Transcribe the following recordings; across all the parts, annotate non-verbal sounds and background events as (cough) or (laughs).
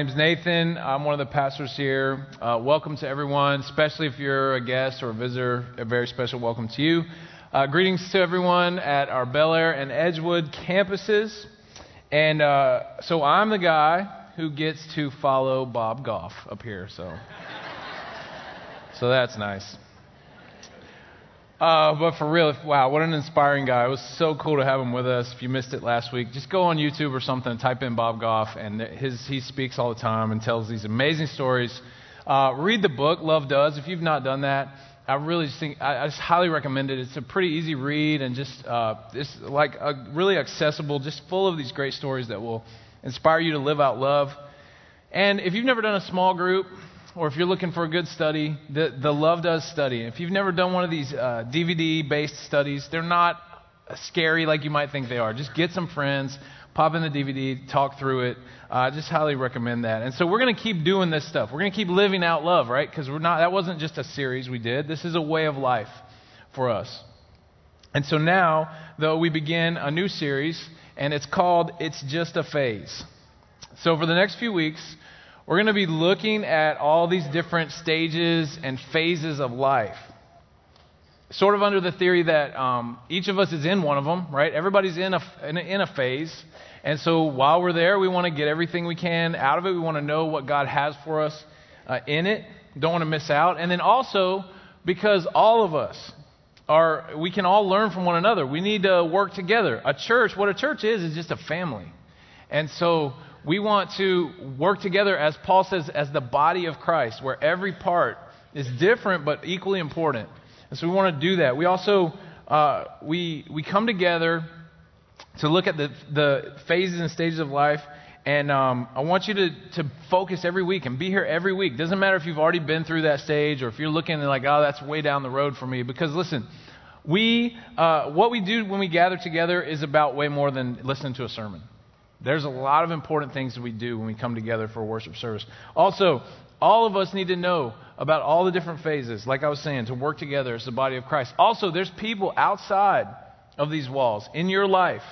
Hey, Mountain. Morning, everybody. My name is Nathan. I'm one of the pastors here. Uh, welcome to everyone, especially if you're a guest or a visitor. A very special welcome to you. Uh, greetings to everyone at our Bel Air and Edgewood campuses. And uh, so I'm the guy who gets to follow Bob Goff up here. So, (laughs) so that's nice. Uh, but for real, wow, what an inspiring guy. It was so cool to have him with us. If you missed it last week, just go on YouTube or something, type in Bob Goff, and his, he speaks all the time and tells these amazing stories. Uh, read the book, Love Does. If you've not done that, I really just think, I, I just highly recommend it. It's a pretty easy read and just, uh, it's like a, really accessible, just full of these great stories that will inspire you to live out love. And if you've never done a small group, or if you're looking for a good study, the, the Love Does study. If you've never done one of these uh, DVD based studies, they're not scary like you might think they are. Just get some friends, pop in the DVD, talk through it. I uh, just highly recommend that. And so we're going to keep doing this stuff. We're going to keep living out love, right? Because we're not. That wasn't just a series we did. This is a way of life for us. And so now, though, we begin a new series, and it's called "It's Just a Phase." So for the next few weeks, we're going to be looking at all these different stages and phases of life. Sort of under the theory that um, each of us is in one of them, right? Everybody's in a, in a, in a phase. And so while we're there, we want to get everything we can out of it. We want to know what God has for us uh, in it. Don't want to miss out. And then also, because all of us are, we can all learn from one another. We need to work together. A church, what a church is, is just a family. And so we want to work together, as Paul says, as the body of Christ, where every part is different but equally important. And so we want to do that. We also uh, we we come together to look at the the phases and stages of life. And um, I want you to, to focus every week and be here every week. Doesn't matter if you've already been through that stage or if you're looking like, oh, that's way down the road for me. Because listen, we uh, what we do when we gather together is about way more than listening to a sermon. There's a lot of important things that we do when we come together for a worship service. Also, all of us need to know about all the different phases, like I was saying, to work together as the body of Christ. Also, there's people outside of these walls in your life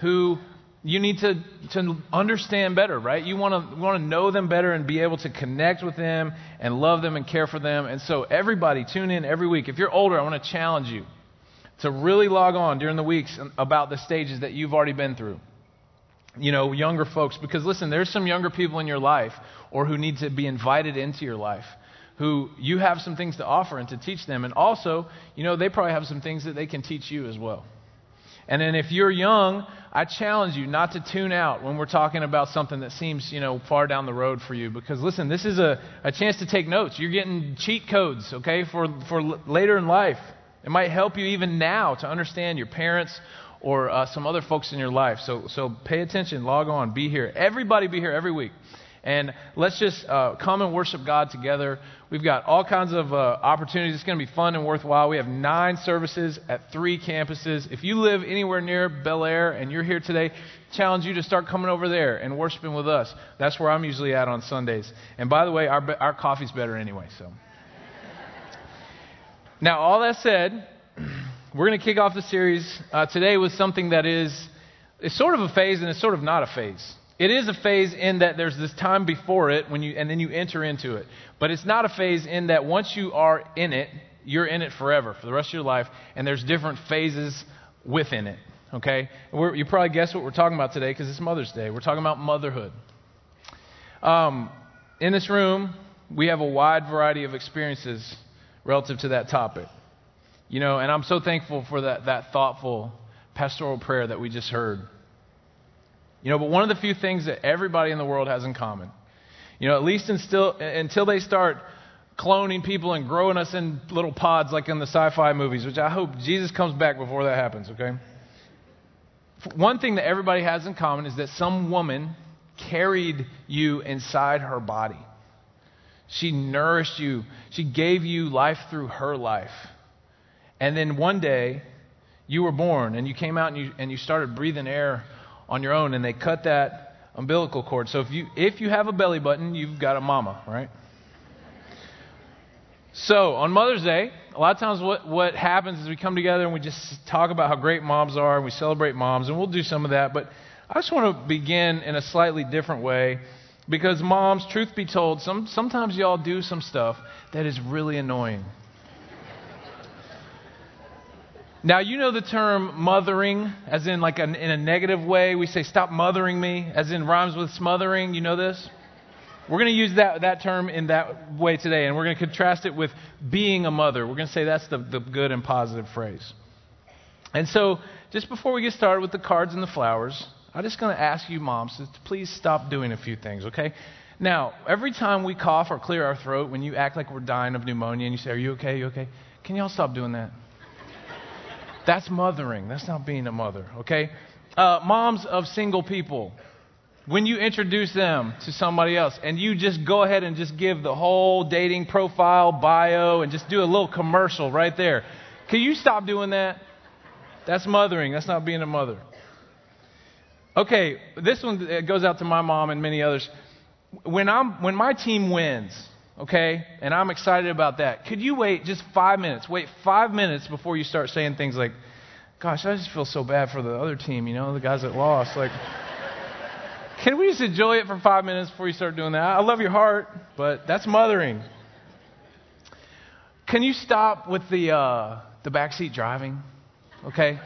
who you need to, to understand better, right? You want to want to know them better and be able to connect with them and love them and care for them. And so, everybody, tune in every week. If you're older, I want to challenge you to really log on during the weeks about the stages that you've already been through you know, younger folks, because listen, there's some younger people in your life or who need to be invited into your life who you have some things to offer and to teach them. And also, you know, they probably have some things that they can teach you as well. And then if you're young, I challenge you not to tune out when we're talking about something that seems, you know, far down the road for you. Because listen, this is a, a chance to take notes. You're getting cheat codes, okay, for, for later in life. It might help you even now to understand your parents or uh, some other folks in your life. So, so pay attention, log on, be here. Everybody be here every week. And let's just uh, come and worship God together. We've got all kinds of uh, opportunities. It's going to be fun and worthwhile. We have nine services at three campuses. If you live anywhere near Bel Air and you're here today, challenge you to start coming over there and worshiping with us. That's where I'm usually at on Sundays. And by the way, our, our coffee's better anyway. So, now all that said. We're going to kick off the series uh, today with something that is it's sort of a phase and it's sort of not a phase. It is a phase in that there's this time before it when you and then you enter into it. But it's not a phase in that once you are in it, you're in it forever for the rest of your life and there's different phases within it. Okay? You probably guess what we're talking about today because it's Mother's Day. We're talking about motherhood. Um, in this room, we have a wide variety of experiences relative to that topic. You know, and I'm so thankful for that, that thoughtful pastoral prayer that we just heard. You know, but one of the few things that everybody in the world has in common, you know, at least until, until they start cloning people and growing us in little pods like in the sci fi movies, which I hope Jesus comes back before that happens, okay? One thing that everybody has in common is that some woman carried you inside her body. She nourished you, she gave you life through her life. And then one day, you were born and you came out and you, and you started breathing air on your own, and they cut that umbilical cord. So if you, if you have a belly button, you've got a mama, right? So on Mother's Day, a lot of times what, what happens is we come together and we just talk about how great moms are and we celebrate moms, and we'll do some of that. But I just want to begin in a slightly different way because, moms, truth be told, some, sometimes y'all do some stuff that is really annoying. Now, you know the term mothering, as in like an, in a negative way. We say, stop mothering me, as in rhymes with smothering. You know this? We're going to use that, that term in that way today, and we're going to contrast it with being a mother. We're going to say that's the, the good and positive phrase. And so, just before we get started with the cards and the flowers, I'm just going to ask you, moms, to please stop doing a few things, okay? Now, every time we cough or clear our throat, when you act like we're dying of pneumonia and you say, Are you okay? Are you okay? Can y'all stop doing that? That's mothering. That's not being a mother, okay? Uh, moms of single people, when you introduce them to somebody else and you just go ahead and just give the whole dating profile, bio, and just do a little commercial right there, can you stop doing that? That's mothering. That's not being a mother. Okay, this one goes out to my mom and many others. When, I'm, when my team wins, okay? And I'm excited about that. Could you wait just five minutes? Wait five minutes before you start saying things like, gosh, I just feel so bad for the other team, you know, the guys that lost. Like, (laughs) can we just enjoy it for five minutes before you start doing that? I love your heart, but that's mothering. Can you stop with the, uh, the backseat driving? Okay?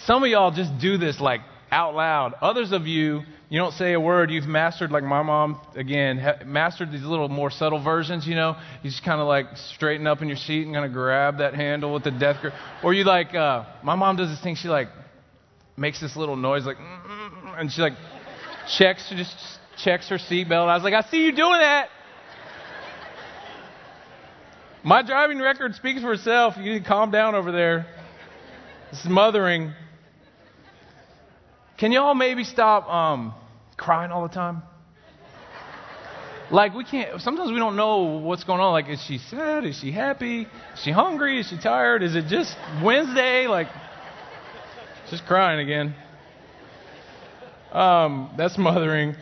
Some of y'all just do this like out loud. Others of you, you don't say a word. You've mastered, like my mom, again, ha- mastered these little more subtle versions, you know. You just kind of like straighten up in your seat and kind of grab that handle with the death grip. Or you like, uh, my mom does this thing, she like makes this little noise, like, and she like checks, just checks her seatbelt. I was like, I see you doing that. My driving record speaks for itself. You need to calm down over there. Mothering. Can y'all maybe stop um, crying all the time? Like we can't. Sometimes we don't know what's going on. Like, is she sad? Is she happy? Is she hungry? Is she tired? Is it just Wednesday? Like, just crying again. Um, that's mothering.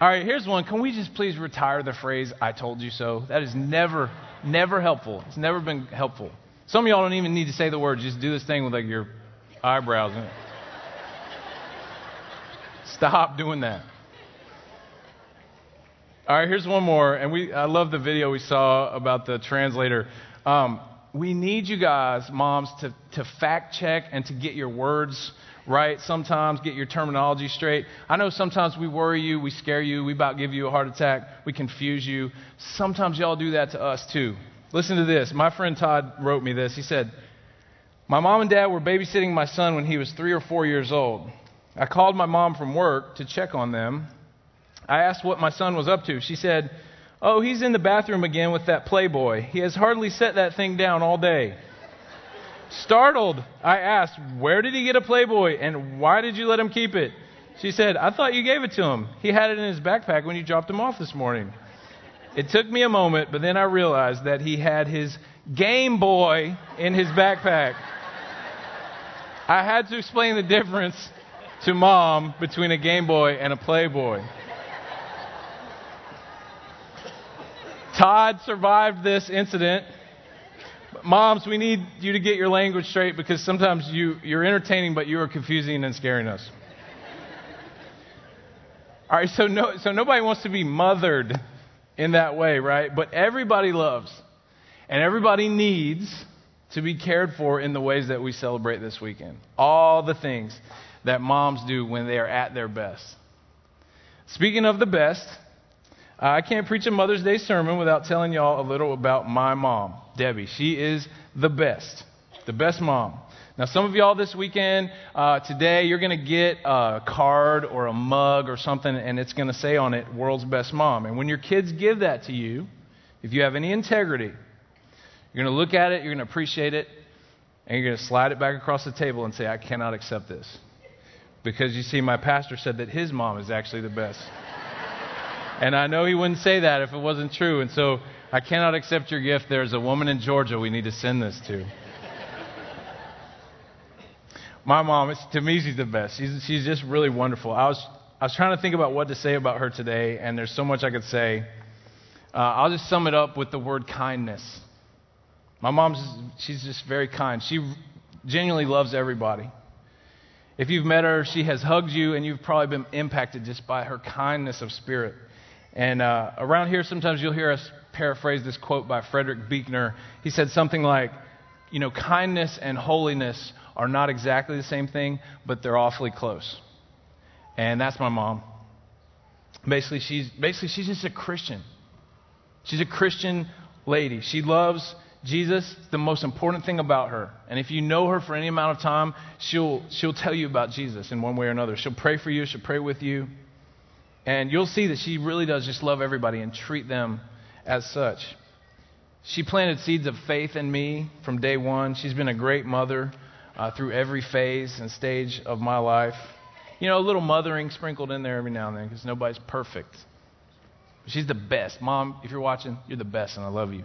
All right, here's one. Can we just please retire the phrase "I told you so"? That is never, never helpful. It's never been helpful. Some of y'all don't even need to say the word Just do this thing with like your eyebrows. Stop doing that. All right, here's one more, and we I love the video we saw about the translator. Um, we need you guys, moms, to, to fact check and to get your words right. Sometimes get your terminology straight. I know sometimes we worry you, we scare you, we about give you a heart attack, we confuse you. Sometimes y'all do that to us too. Listen to this. My friend Todd wrote me this. He said, My mom and dad were babysitting my son when he was three or four years old. I called my mom from work to check on them. I asked what my son was up to. She said, Oh, he's in the bathroom again with that Playboy. He has hardly set that thing down all day. Startled, I asked, Where did he get a Playboy and why did you let him keep it? She said, I thought you gave it to him. He had it in his backpack when you dropped him off this morning. It took me a moment, but then I realized that he had his Game Boy in his backpack. I had to explain the difference to mom between a Game Boy and a Playboy. Todd survived this incident. Moms, we need you to get your language straight because sometimes you, you're entertaining, but you are confusing and scaring us. All right, so, no, so nobody wants to be mothered in that way, right? But everybody loves and everybody needs to be cared for in the ways that we celebrate this weekend. All the things that moms do when they are at their best. Speaking of the best, I can't preach a Mother's Day sermon without telling y'all a little about my mom, Debbie. She is the best, the best mom. Now, some of y'all this weekend, uh, today, you're going to get a card or a mug or something, and it's going to say on it, World's Best Mom. And when your kids give that to you, if you have any integrity, you're going to look at it, you're going to appreciate it, and you're going to slide it back across the table and say, I cannot accept this. Because you see, my pastor said that his mom is actually the best. and I know he wouldn't say that if it wasn't true. And so I cannot accept your gift. There's a woman in Georgia we need to send this to. my mom, to me, she's the best. She's, she's just really wonderful. I was, I was trying to think about what to say about her today, and there's so much I could say. Uh, I'll just sum it up with the word kindness. My mom's, she's just very kind. She genuinely loves everybody. If you've met her, she has hugged you, and you've probably been impacted just by her kindness of spirit. And uh, around here, sometimes you'll hear us paraphrase this quote by Frederick Buechner. He said something like, You know, kindness and holiness are not exactly the same thing, but they're awfully close. And that's my mom. Basically, she's, basically, she's just a Christian. She's a Christian lady. She loves Jesus. The most important thing about her. And if you know her for any amount of time, she'll, she'll tell you about Jesus in one way or another. She'll pray for you, she'll pray with you. And you'll see that she really does just love everybody and treat them as such. She planted seeds of faith in me from day one. She's been a great mother uh, through every phase and stage of my life. You know, a little mothering sprinkled in there every now and then because nobody's perfect. She's the best. Mom, if you're watching, you're the best, and I love you.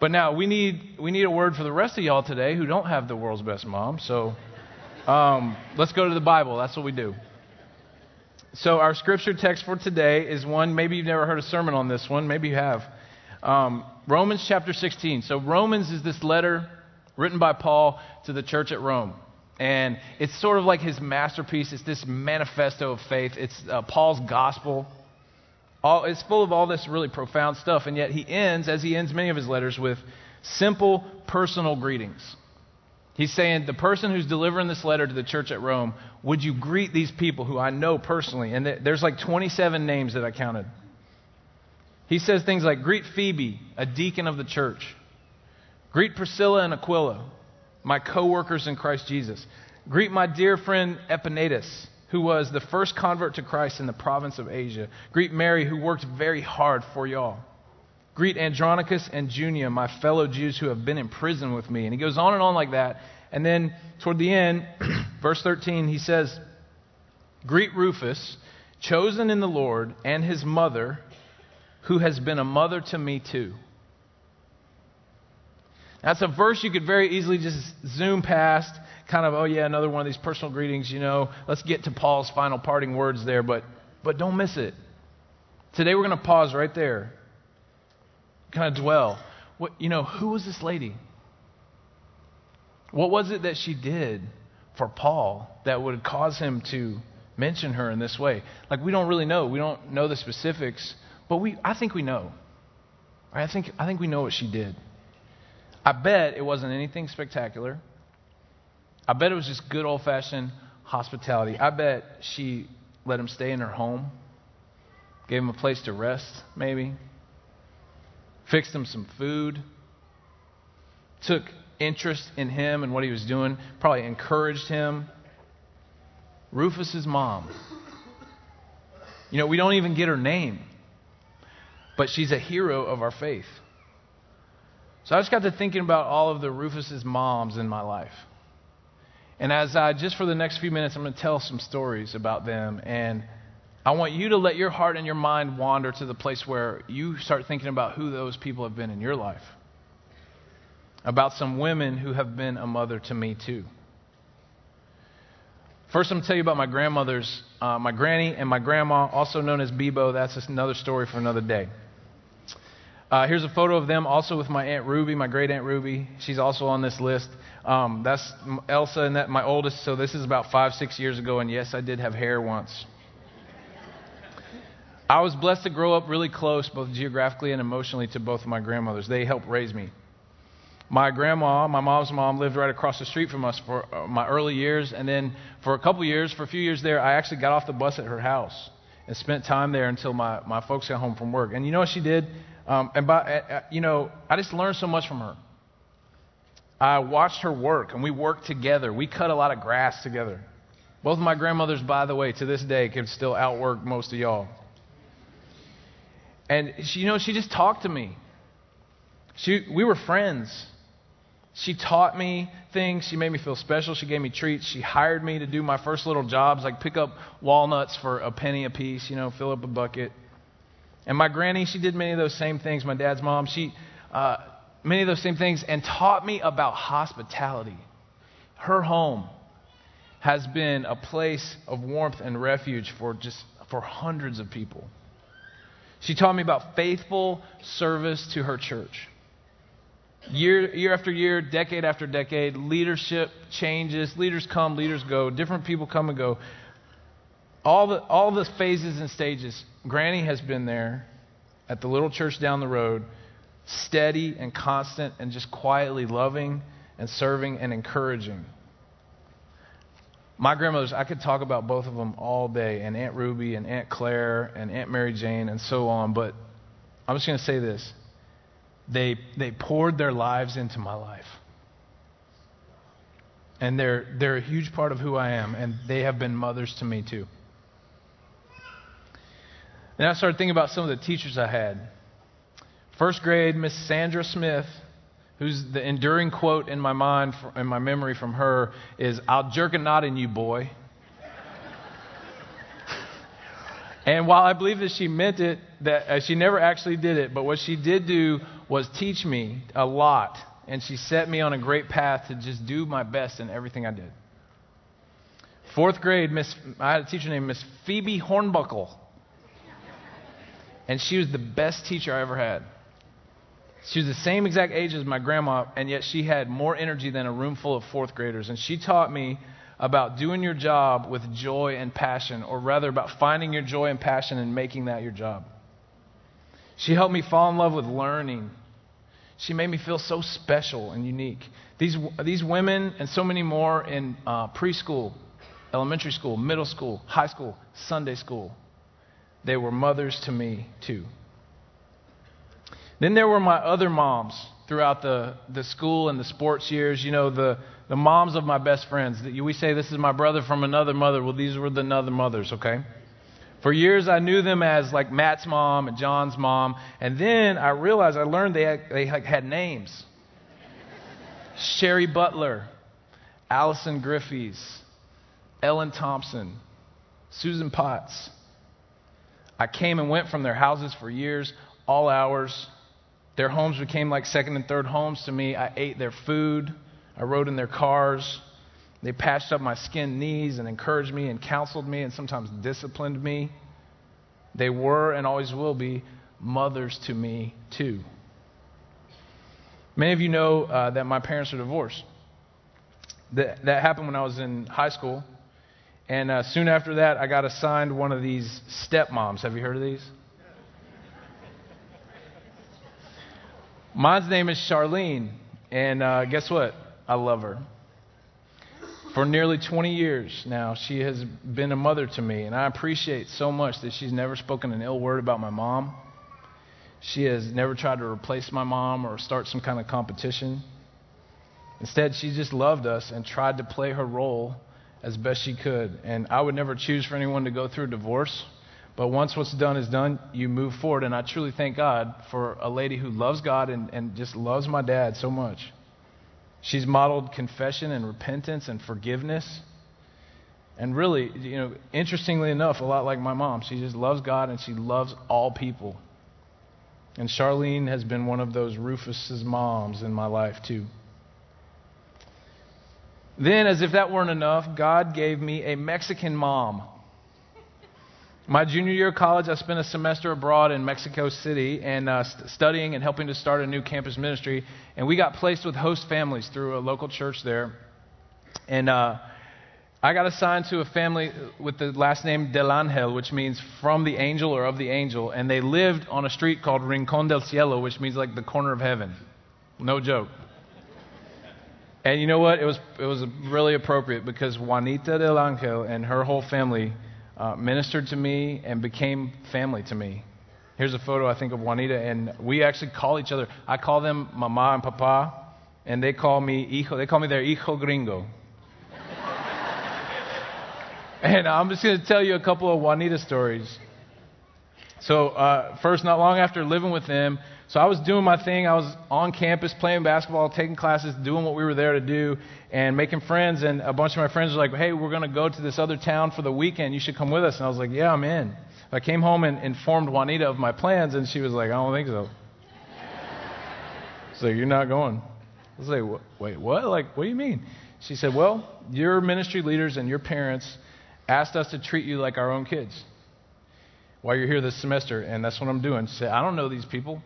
But now we need we need a word for the rest of y'all today who don't have the world's best mom. So um, let's go to the Bible. That's what we do. So our scripture text for today is one. Maybe you've never heard a sermon on this one. Maybe you have. Um, Romans chapter 16. So Romans is this letter written by Paul to the church at Rome. And it's sort of like his masterpiece. It's this manifesto of faith. It's uh, Paul's gospel. All, it's full of all this really profound stuff. And yet he ends, as he ends many of his letters, with simple personal greetings. He's saying, The person who's delivering this letter to the church at Rome, would you greet these people who I know personally? And there's like 27 names that I counted. He says things like, Greet Phoebe, a deacon of the church. Greet Priscilla and Aquila, my co workers in Christ Jesus. Greet my dear friend Epaenetus, who was the first convert to Christ in the province of Asia. Greet Mary, who worked very hard for y'all. Greet Andronicus and Junia, my fellow Jews who have been in prison with me. And he goes on and on like that. And then toward the end, (clears throat) verse 13, he says, Greet Rufus, chosen in the Lord, and his mother, who has been a mother to me too. That's a verse you could very easily just zoom past, kind of, oh yeah, another one of these personal greetings, you know. Let's get to Paul's final parting words there, but, but don't miss it. Today we're going to pause right there, kind of dwell. What, you know, who was this lady? What was it that she did for Paul that would cause him to mention her in this way? Like, we don't really know. We don't know the specifics, but we, I think we know. I think, I think we know what she did. I bet it wasn't anything spectacular. I bet it was just good old fashioned hospitality. I bet she let him stay in her home, gave him a place to rest, maybe, fixed him some food, took interest in him and what he was doing, probably encouraged him. Rufus's mom. You know, we don't even get her name, but she's a hero of our faith. So I just got to thinking about all of the Rufus's moms in my life. And as I, just for the next few minutes, I'm going to tell some stories about them. And I want you to let your heart and your mind wander to the place where you start thinking about who those people have been in your life. About some women who have been a mother to me, too. First, I'm going to tell you about my grandmother's, uh, my granny and my grandma, also known as Bebo. That's just another story for another day. Uh, here's a photo of them also with my Aunt Ruby, my great Aunt Ruby. She's also on this list. Um, that's Elsa and that my oldest. So this is about five, six years ago. And yes, I did have hair once. I was blessed to grow up really close, both geographically and emotionally, to both of my grandmothers. They helped raise me. My grandma, my mom's mom, lived right across the street from us for uh, my early years. And then for a couple years, for a few years there, I actually got off the bus at her house and spent time there until my, my folks got home from work. And you know what she did? Um, and by, uh, uh, you know, I just learned so much from her. I watched her work, and we worked together. We cut a lot of grass together. Both of my grandmothers, by the way, to this day, can still outwork most of y'all. And she, you know, she just talked to me. She, we were friends. She taught me things. She made me feel special. She gave me treats. She hired me to do my first little jobs, like pick up walnuts for a penny a piece, you know, fill up a bucket. And my granny, she did many of those same things. My dad's mom, she, uh, many of those same things, and taught me about hospitality. Her home has been a place of warmth and refuge for just for hundreds of people. She taught me about faithful service to her church. Year, year after year, decade after decade, leadership changes, leaders come, leaders go, different people come and go. All the, all the phases and stages, Granny has been there at the little church down the road, steady and constant and just quietly loving and serving and encouraging. My grandmothers, I could talk about both of them all day, and Aunt Ruby and Aunt Claire and Aunt Mary Jane and so on, but I'm just going to say this. They, they poured their lives into my life. And they're, they're a huge part of who I am, and they have been mothers to me too. Then I started thinking about some of the teachers I had. First grade, Miss Sandra Smith, who's the enduring quote in my mind, in my memory from her, is, I'll jerk a knot in you, boy. (laughs) and while I believe that she meant it, that uh, she never actually did it, but what she did do was teach me a lot. And she set me on a great path to just do my best in everything I did. Fourth grade, Miss, I had a teacher named Miss Phoebe Hornbuckle. And she was the best teacher I ever had. She was the same exact age as my grandma, and yet she had more energy than a room full of fourth graders. And she taught me about doing your job with joy and passion, or rather, about finding your joy and passion and making that your job. She helped me fall in love with learning. She made me feel so special and unique. These, these women and so many more in uh, preschool, elementary school, middle school, high school, Sunday school, they were mothers to me too. Then there were my other moms throughout the, the school and the sports years. You know, the, the moms of my best friends. We say, This is my brother from another mother. Well, these were the other mothers, okay? For years, I knew them as like Matt's mom and John's mom. And then I realized, I learned they had, they had names Sherry Butler, Allison Griffiths, Ellen Thompson, Susan Potts. I came and went from their houses for years, all hours. Their homes became like second and third homes to me. I ate their food. I rode in their cars. They patched up my skinned knees and encouraged me and counseled me and sometimes disciplined me. They were and always will be mothers to me, too. Many of you know uh, that my parents are divorced. That, that happened when I was in high school. And uh, soon after that, I got assigned one of these stepmoms. Have you heard of these? Mine's name is Charlene, and uh, guess what? I love her. For nearly 20 years now, she has been a mother to me, and I appreciate so much that she's never spoken an ill word about my mom. She has never tried to replace my mom or start some kind of competition. Instead, she just loved us and tried to play her role as best she could. And I would never choose for anyone to go through divorce. But once what's done is done, you move forward. And I truly thank God for a lady who loves God and, and just loves my dad so much. She's modeled confession and repentance and forgiveness. And really, you know, interestingly enough, a lot like my mom, she just loves God and she loves all people. And Charlene has been one of those Rufus's moms in my life, too. Then, as if that weren't enough, God gave me a Mexican mom. My junior year of college, I spent a semester abroad in Mexico City and uh, st- studying and helping to start a new campus ministry. And we got placed with host families through a local church there. And uh, I got assigned to a family with the last name Del Angel, which means from the angel or of the angel. And they lived on a street called Rincon del Cielo, which means like the corner of heaven. No joke. And you know what? It was, it was really appropriate because Juanita del Angel and her whole family uh, ministered to me and became family to me. Here's a photo, I think, of Juanita, and we actually call each other. I call them Mama and Papa, and they call me Hijo. They call me their Hijo Gringo. (laughs) and I'm just going to tell you a couple of Juanita stories. So, uh, first, not long after living with them, so I was doing my thing. I was on campus playing basketball, taking classes, doing what we were there to do, and making friends. And a bunch of my friends were like, hey, we're going to go to this other town for the weekend. You should come with us. And I was like, yeah, I'm in. I came home and informed Juanita of my plans, and she was like, I don't think so. so you're not going. I was like, wait, what? Like, what do you mean? She said, well, your ministry leaders and your parents asked us to treat you like our own kids while you're here this semester, and that's what I'm doing. Said, I don't know these people.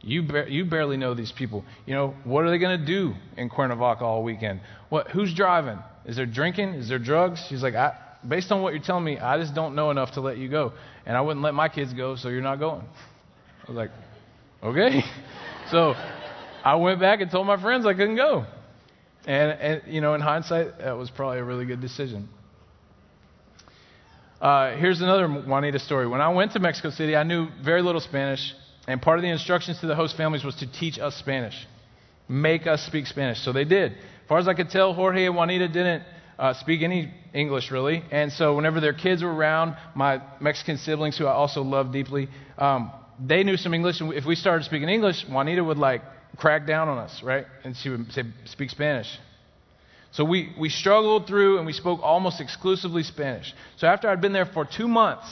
You, bar- you barely know these people. You know, what are they going to do in Cuernavaca all weekend? What, who's driving? Is there drinking? Is there drugs? She's like, I, based on what you're telling me, I just don't know enough to let you go. And I wouldn't let my kids go, so you're not going. I was like, okay. (laughs) so I went back and told my friends I couldn't go. And, and, you know, in hindsight, that was probably a really good decision. Uh, here's another Juanita story. When I went to Mexico City, I knew very little Spanish, and part of the instructions to the host families was to teach us Spanish, make us speak Spanish. So they did. As far as I could tell, Jorge and Juanita didn't uh, speak any English really, and so whenever their kids were around, my Mexican siblings, who I also love deeply, um, they knew some English, and if we started speaking English, Juanita would like crack down on us, right? And she would say, speak Spanish. So we, we struggled through and we spoke almost exclusively Spanish. So after I'd been there for two months,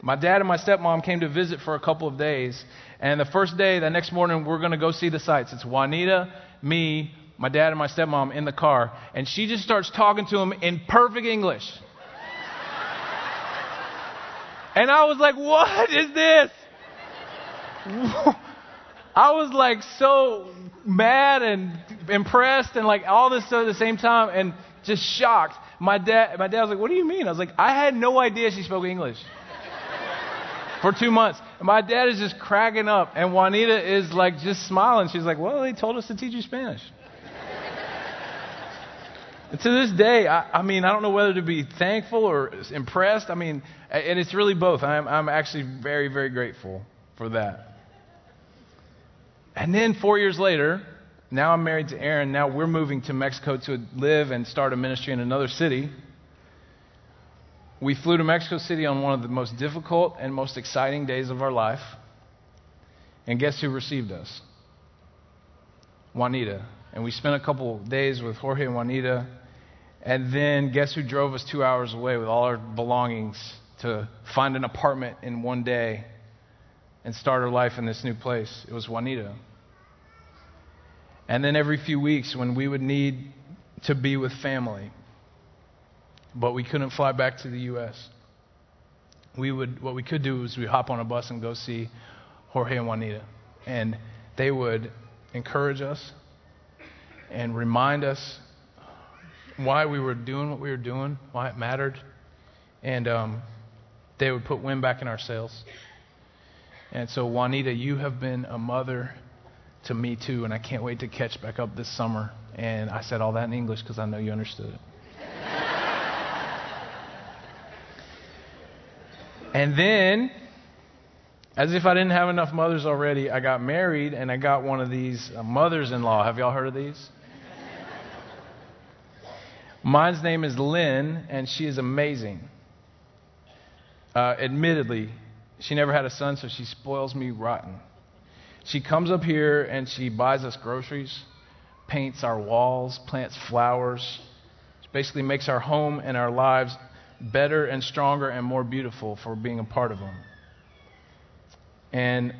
my dad and my stepmom came to visit for a couple of days. And the first day, the next morning, we're going to go see the sights. It's Juanita, me, my dad, and my stepmom in the car. And she just starts talking to him in perfect English. and I was like, what is this? I was like so mad and impressed and like all this stuff at the same time and just shocked. My dad, my dad was like, "What do you mean?" I was like, "I had no idea she spoke English." (laughs) For two months. My dad is just cracking up, and Juanita is like just smiling. She's like, Well, they told us to teach you Spanish. and to this day, I, I, mean, I don't know whether to be thankful or impressed. I mean, and it's really both. I'm, I'm actually very, very grateful for that. And then four years later, now I'm married to Erin. Now we're moving to Mexico to live and start a ministry in another city. We flew to Mexico City on one of the most difficult and most exciting days of our life. And guess who received us? Juanita. And we spent a couple days with Jorge and Juanita. And then guess who drove us two hours away with all our belongings to find an apartment in one day and start her life in this new place. It was Juanita. And then every few weeks, when we would need to be with family, but we couldn't fly back to the U.S., we would, what we could do was we hop on a bus and go see Jorge and Juanita. And they would encourage us and remind us why we were doing what we were doing, why it mattered. And um, they would put wind back in our sails. And so, Juanita, you have been a mother to me too, and I can't wait to catch back up this summer. And I said all that in English because I know you understood it. (laughs) and then, as if I didn't have enough mothers already, I got married and I got one of these uh, mothers in law. Have y'all heard of these? Mine's name is Lynn, and she is amazing. Uh, admittedly, she never had a son, so she spoils me rotten. She comes up here and she buys us groceries, paints our walls, plants flowers. She basically makes our home and our lives better and stronger and more beautiful for being a part of them. And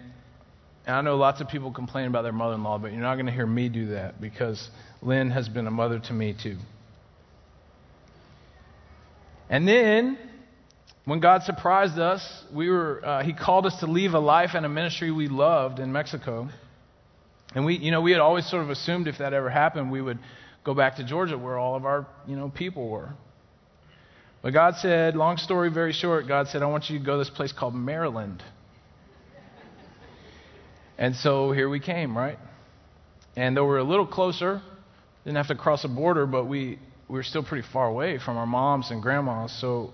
I know lots of people complain about their mother in law, but you're not going to hear me do that because Lynn has been a mother to me too. And then when God surprised us, we were, uh, He called us to leave a life and a ministry we loved in Mexico. And we, you know, we had always sort of assumed if that ever happened, we would go back to Georgia where all of our, you know, people were. But God said, long story very short, God said, I want you to go to this place called Maryland. And so here we came, right? And though we're a little closer, didn't have to cross a border, but we, we were still pretty far away from our moms and grandmas. So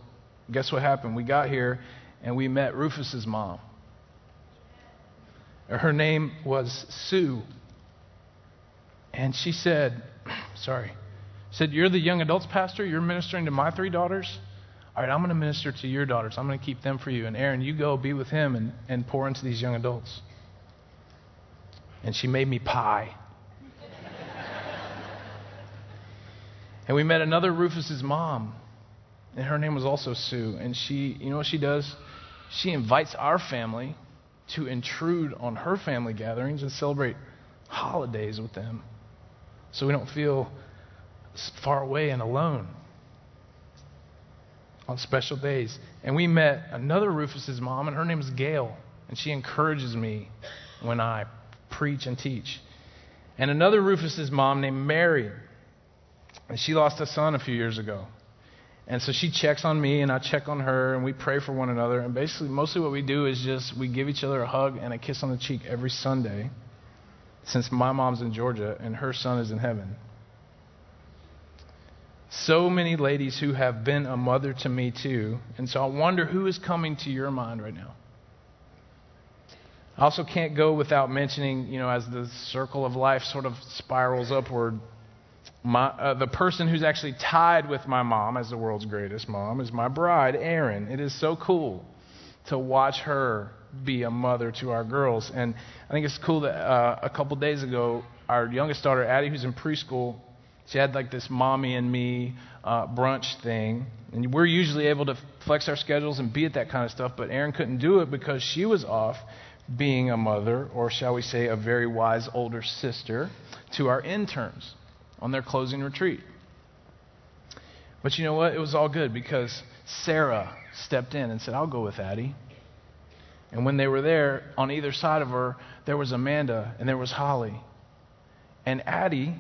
guess what happened? We got here and we met Rufus's mom. Her name was Sue. And she said, (clears throat) sorry, said, You're the young adults pastor? You're ministering to my three daughters? All right, I'm going to minister to your daughters. I'm going to keep them for you. And Erin, you go be with him and, and pour into these young adults. And she made me pie. (laughs) and we met another Rufus's mom and her name was also Sue. And she, you know what she does? She invites our family to intrude on her family gatherings and celebrate holidays with them so we don't feel far away and alone on special days. And we met another Rufus's mom, and her name is Gail. And she encourages me when I preach and teach. And another Rufus's mom named Mary. And she lost a son a few years ago. And so she checks on me and I check on her and we pray for one another. And basically, mostly what we do is just we give each other a hug and a kiss on the cheek every Sunday since my mom's in Georgia and her son is in heaven. So many ladies who have been a mother to me too. And so I wonder who is coming to your mind right now. I also can't go without mentioning, you know, as the circle of life sort of spirals upward, my, uh, the person who's actually tied with my mom as the world's greatest mom is my bride, Erin. It is so cool to watch her be a mother to our girls. And I think it's cool that uh, a couple days ago, our youngest daughter, Addie, who's in preschool, she had like this mommy and me uh, brunch thing. And we're usually able to flex our schedules and be at that kind of stuff, but Erin couldn't do it because she was off being a mother, or shall we say, a very wise older sister, to our interns on their closing retreat. But you know what? It was all good because Sarah stepped in and said, I'll go with Addie. And when they were there, on either side of her, there was Amanda and there was Holly. And Addie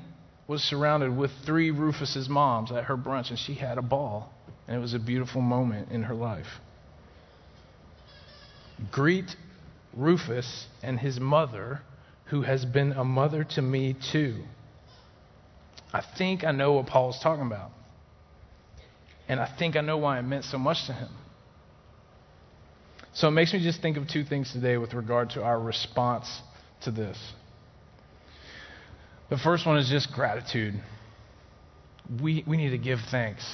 was surrounded with three Rufus's moms at her brunch, and she had a ball. And it was a beautiful moment in her life. Greet Rufus and his mother, who has been a mother to me too. I think I know what Paul's talking about. And I think I know why it meant so much to him. So it makes me just think of two things today with regard to our response to this. The first one is just gratitude. We, we need to give thanks.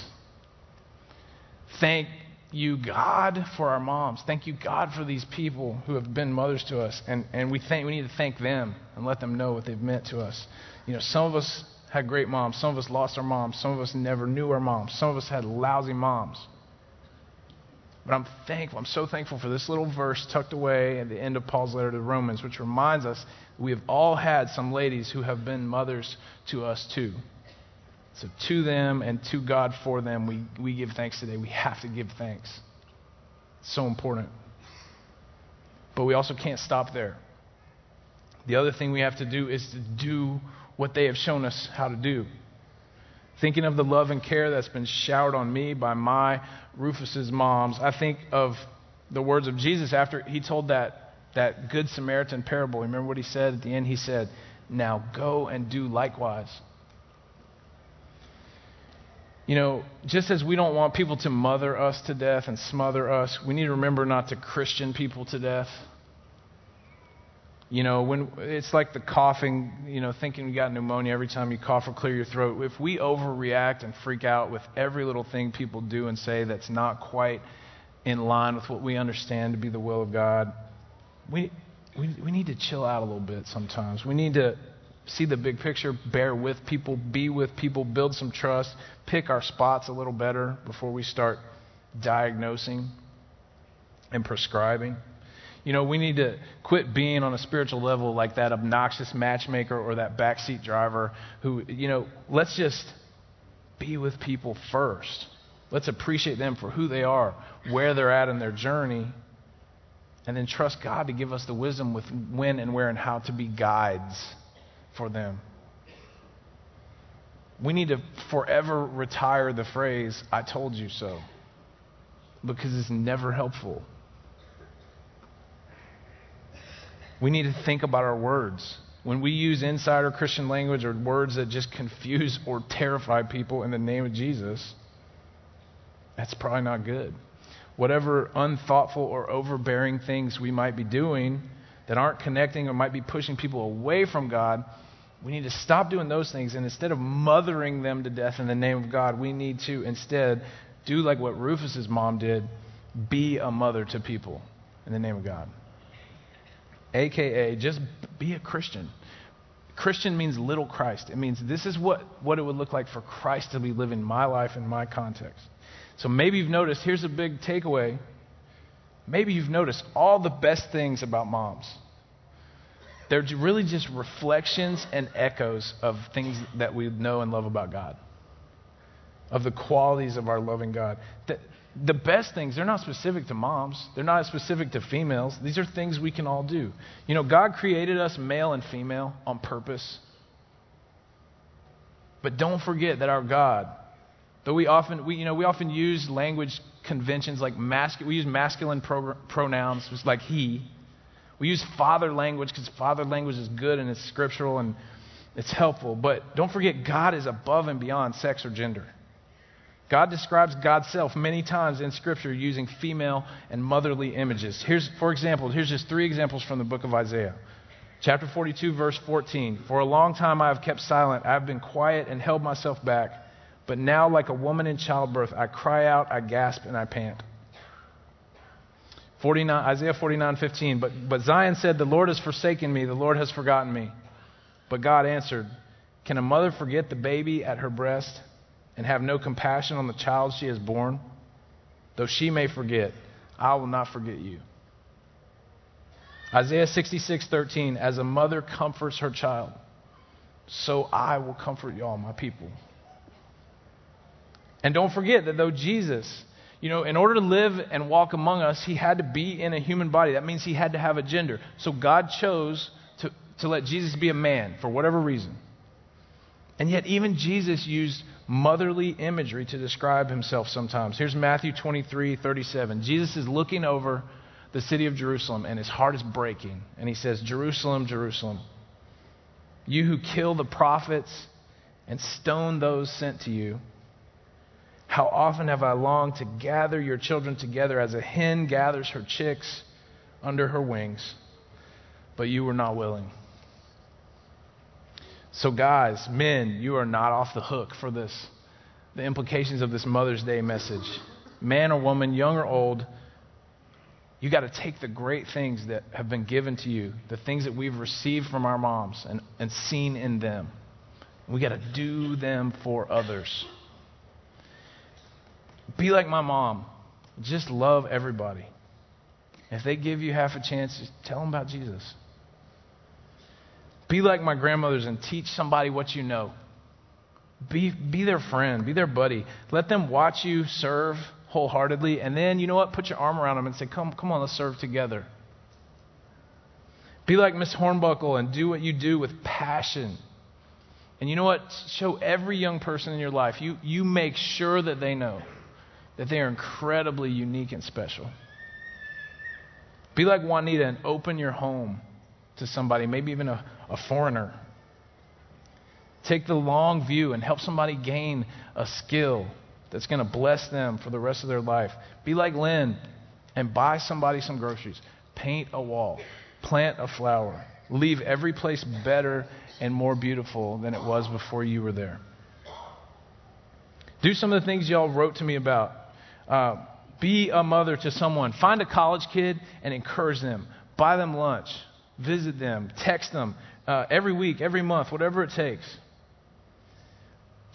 Thank you, God, for our moms. Thank you, God, for these people who have been mothers to us. And, and we, think, we need to thank them and let them know what they've meant to us. You know, some of us had great moms. Some of us lost our moms. Some of us never knew our moms. Some of us had lousy moms. But I'm thankful. I'm so thankful for this little verse tucked away at the end of Paul's letter to the Romans, which reminds us we have all had some ladies who have been mothers to us too. So, to them and to God for them, we, we give thanks today. We have to give thanks. It's so important. But we also can't stop there. The other thing we have to do is to do what they have shown us how to do. Thinking of the love and care that's been showered on me by my Rufus's moms, I think of the words of Jesus after he told that, that Good Samaritan parable. Remember what he said at the end? He said, Now go and do likewise. You know, just as we don't want people to mother us to death and smother us, we need to remember not to Christian people to death. You know, when it's like the coughing, you know, thinking you got pneumonia every time you cough or clear your throat. If we overreact and freak out with every little thing people do and say that's not quite in line with what we understand to be the will of God, we, we, we need to chill out a little bit sometimes. We need to see the big picture, bear with people, be with people, build some trust, pick our spots a little better before we start diagnosing and prescribing. You know, we need to quit being on a spiritual level like that obnoxious matchmaker or that backseat driver who, you know, let's just be with people first. Let's appreciate them for who they are, where they're at in their journey, and then trust God to give us the wisdom with when and where and how to be guides for them. We need to forever retire the phrase, I told you so, because it's never helpful. We need to think about our words. When we use insider Christian language or words that just confuse or terrify people in the name of Jesus, that's probably not good. Whatever unthoughtful or overbearing things we might be doing that aren't connecting or might be pushing people away from God, we need to stop doing those things. And instead of mothering them to death in the name of God, we need to instead do like what Rufus's mom did be a mother to people in the name of God. AKA, just be a Christian. Christian means little Christ. It means this is what, what it would look like for Christ to be living my life in my context. So maybe you've noticed, here's a big takeaway. Maybe you've noticed all the best things about moms. They're really just reflections and echoes of things that we know and love about God. of the qualities of our loving God. The, the best things, they're not specific to moms, they're not specific to females. These are things we can all do. You know, God created us male and female on purpose. But don't forget that our God, though we often, we, you know, we often use language conventions like masculine, we use masculine pro- pronouns, like he. We use father language because father language is good and it's scriptural and it's helpful. But don't forget, God is above and beyond sex or gender. God describes God's self many times in Scripture using female and motherly images. Here's, for example, here's just three examples from the book of Isaiah. Chapter 42, verse 14. For a long time I have kept silent. I have been quiet and held myself back. But now, like a woman in childbirth, I cry out, I gasp, and I pant. 49, Isaiah 49, 15. But, but Zion said, The Lord has forsaken me, the Lord has forgotten me. But God answered, Can a mother forget the baby at her breast and have no compassion on the child she has borne? Though she may forget, I will not forget you. Isaiah 66:13 As a mother comforts her child, so I will comfort y'all, my people. And don't forget that though Jesus, you know, in order to live and walk among us, he had to be in a human body. That means he had to have a gender. So God chose to, to let Jesus be a man for whatever reason. And yet, even Jesus used motherly imagery to describe himself sometimes. Here's Matthew 23 37. Jesus is looking over the city of Jerusalem, and his heart is breaking. And he says, Jerusalem, Jerusalem, you who kill the prophets and stone those sent to you. How often have I longed to gather your children together as a hen gathers her chicks under her wings, but you were not willing. So, guys, men, you are not off the hook for this. The implications of this Mother's Day message. Man or woman, young or old, you got to take the great things that have been given to you, the things that we've received from our moms and, and seen in them. We got to do them for others. Be like my mom. Just love everybody. If they give you half a chance, tell them about Jesus. Be like my grandmothers and teach somebody what you know. Be, be their friend, be their buddy. Let them watch you serve wholeheartedly, and then, you know what? Put your arm around them and say, Come, come on, let's serve together. Be like Miss Hornbuckle and do what you do with passion. And you know what? Show every young person in your life, you, you make sure that they know that they are incredibly unique and special. Be like Juanita and open your home to somebody, maybe even a, a foreigner. Take the long view and help somebody gain a skill that's going to bless them for the rest of their life. Be like Lynn and buy somebody some groceries. Paint a wall. Plant a flower. Leave every place better and more beautiful than it was before you were there. Do some of the things y'all wrote to me about. Uh, be a mother to someone. Find a college kid and encourage them. Buy them lunch. Visit them. Text them uh, every week, every month, whatever it takes.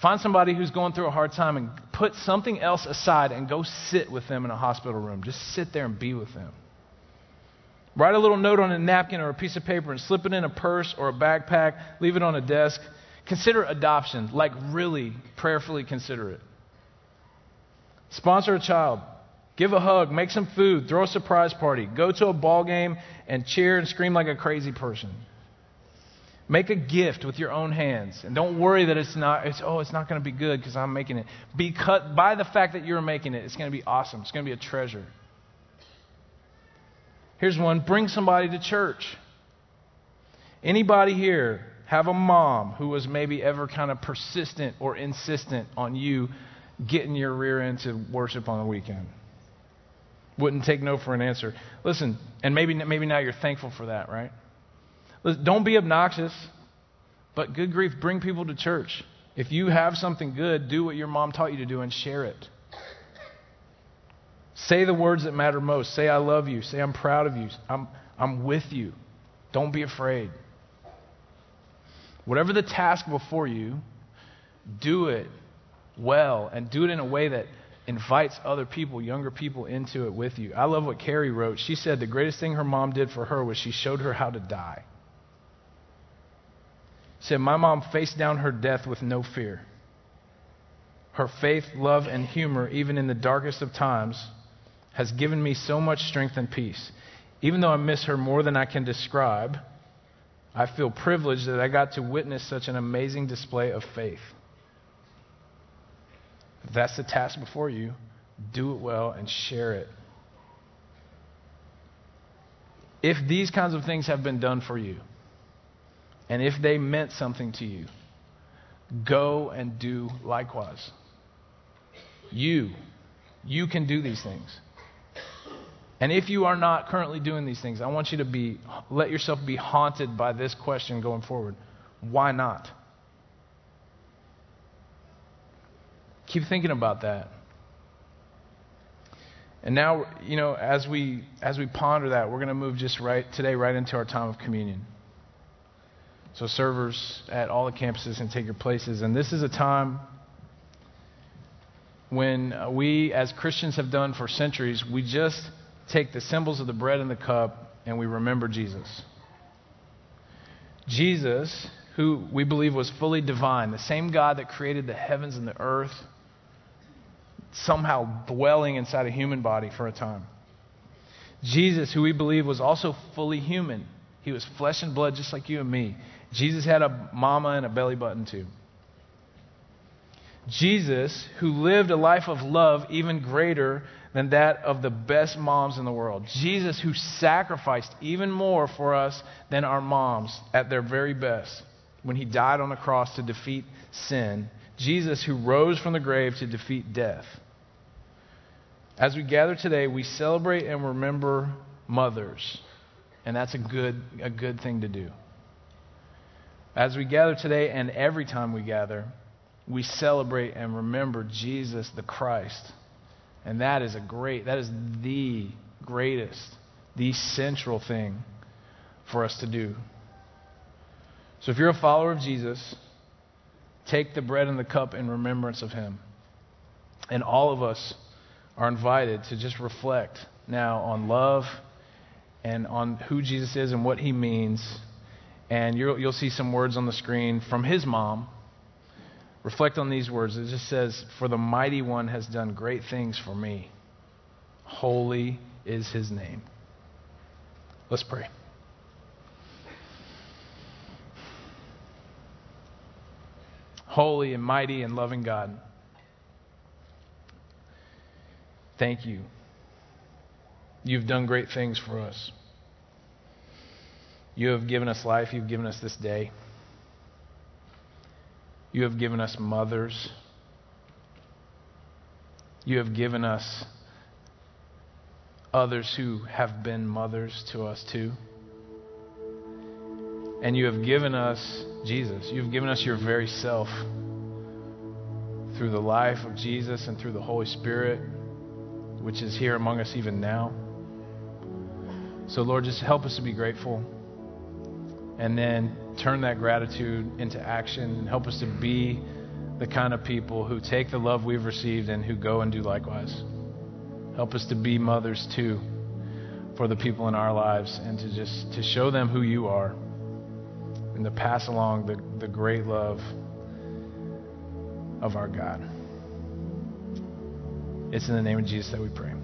Find somebody who's going through a hard time and put something else aside and go sit with them in a hospital room. Just sit there and be with them. Write a little note on a napkin or a piece of paper and slip it in a purse or a backpack. Leave it on a desk. Consider adoption, like really prayerfully consider it. Sponsor a child. Give a hug, make some food, throw a surprise party, go to a ball game and cheer and scream like a crazy person. Make a gift with your own hands. And don't worry that it's not, it's, oh, it's not going to be good because I'm making it. Because, by the fact that you're making it, it's going to be awesome. It's going to be a treasure. Here's one bring somebody to church. Anybody here have a mom who was maybe ever kind of persistent or insistent on you getting your rear end to worship on the weekend? Wouldn't take no for an answer. Listen, and maybe, maybe now you're thankful for that, right? Don't be obnoxious, but good grief, bring people to church. If you have something good, do what your mom taught you to do and share it. Say the words that matter most. Say, I love you. Say, I'm proud of you. I'm, I'm with you. Don't be afraid. Whatever the task before you, do it well and do it in a way that invites other people, younger people, into it with you. I love what Carrie wrote. She said the greatest thing her mom did for her was she showed her how to die said, My mom faced down her death with no fear. Her faith, love, and humor, even in the darkest of times, has given me so much strength and peace. Even though I miss her more than I can describe, I feel privileged that I got to witness such an amazing display of faith. If that's the task before you, do it well and share it. If these kinds of things have been done for you, and if they meant something to you, go and do likewise. You, you can do these things. And if you are not currently doing these things, I want you to be let yourself be haunted by this question going forward. Why not? Keep thinking about that. And now, you know, as we as we ponder that, we're going to move just right today right into our time of communion. So servers at all the campuses can take your places and this is a time when uh, we as Christians have done for centuries, we just take the symbols of the bread and the cup and we remember Jesus. Jesus, who we believe was fully divine, the same God that created the heavens and the earth, somehow dwelling inside a human body for a time. Jesus, who we believe was also fully human, he was flesh and blood just like you and me. Jesus had a mama and a belly button too. Jesus, who lived a life of love even greater than that of the best moms in the world. Jesus, who sacrificed even more for us than our moms at their very best when he died on the cross to defeat sin. Jesus, who rose from the grave to defeat death. As we gather today, we celebrate and remember mothers, and that's a good, a good thing to do. As we gather today and every time we gather, we celebrate and remember Jesus the Christ and that is a great, that is the greatest, the central thing for us to do. So if you're a follower of Jesus, take the bread and the cup in remembrance of him. And all of us are invited to just reflect now on love and on who Jesus is and what he means. And you'll, see some words on the screen from his mom Reflect on these words. It just says, For the mighty one has done great things for me. Holy is his name. Let's pray. Holy and mighty and loving God, thank you. You've done great things for us. You have given us life, you've given us this day. You have given us mothers. You have given us others who have been mothers to us too. And you have given us Jesus. You've given us your very self through the life of Jesus and through the Holy Spirit, which is here among us even now. So, Lord, just help us to be grateful. And then turn that gratitude into action and help us to be the kind of people who take the love we've received and who go and do likewise. Help us to be mothers too for the people in our lives and to just to show them who you are and to pass along the, the great love of our God. It's in the name of Jesus that we pray.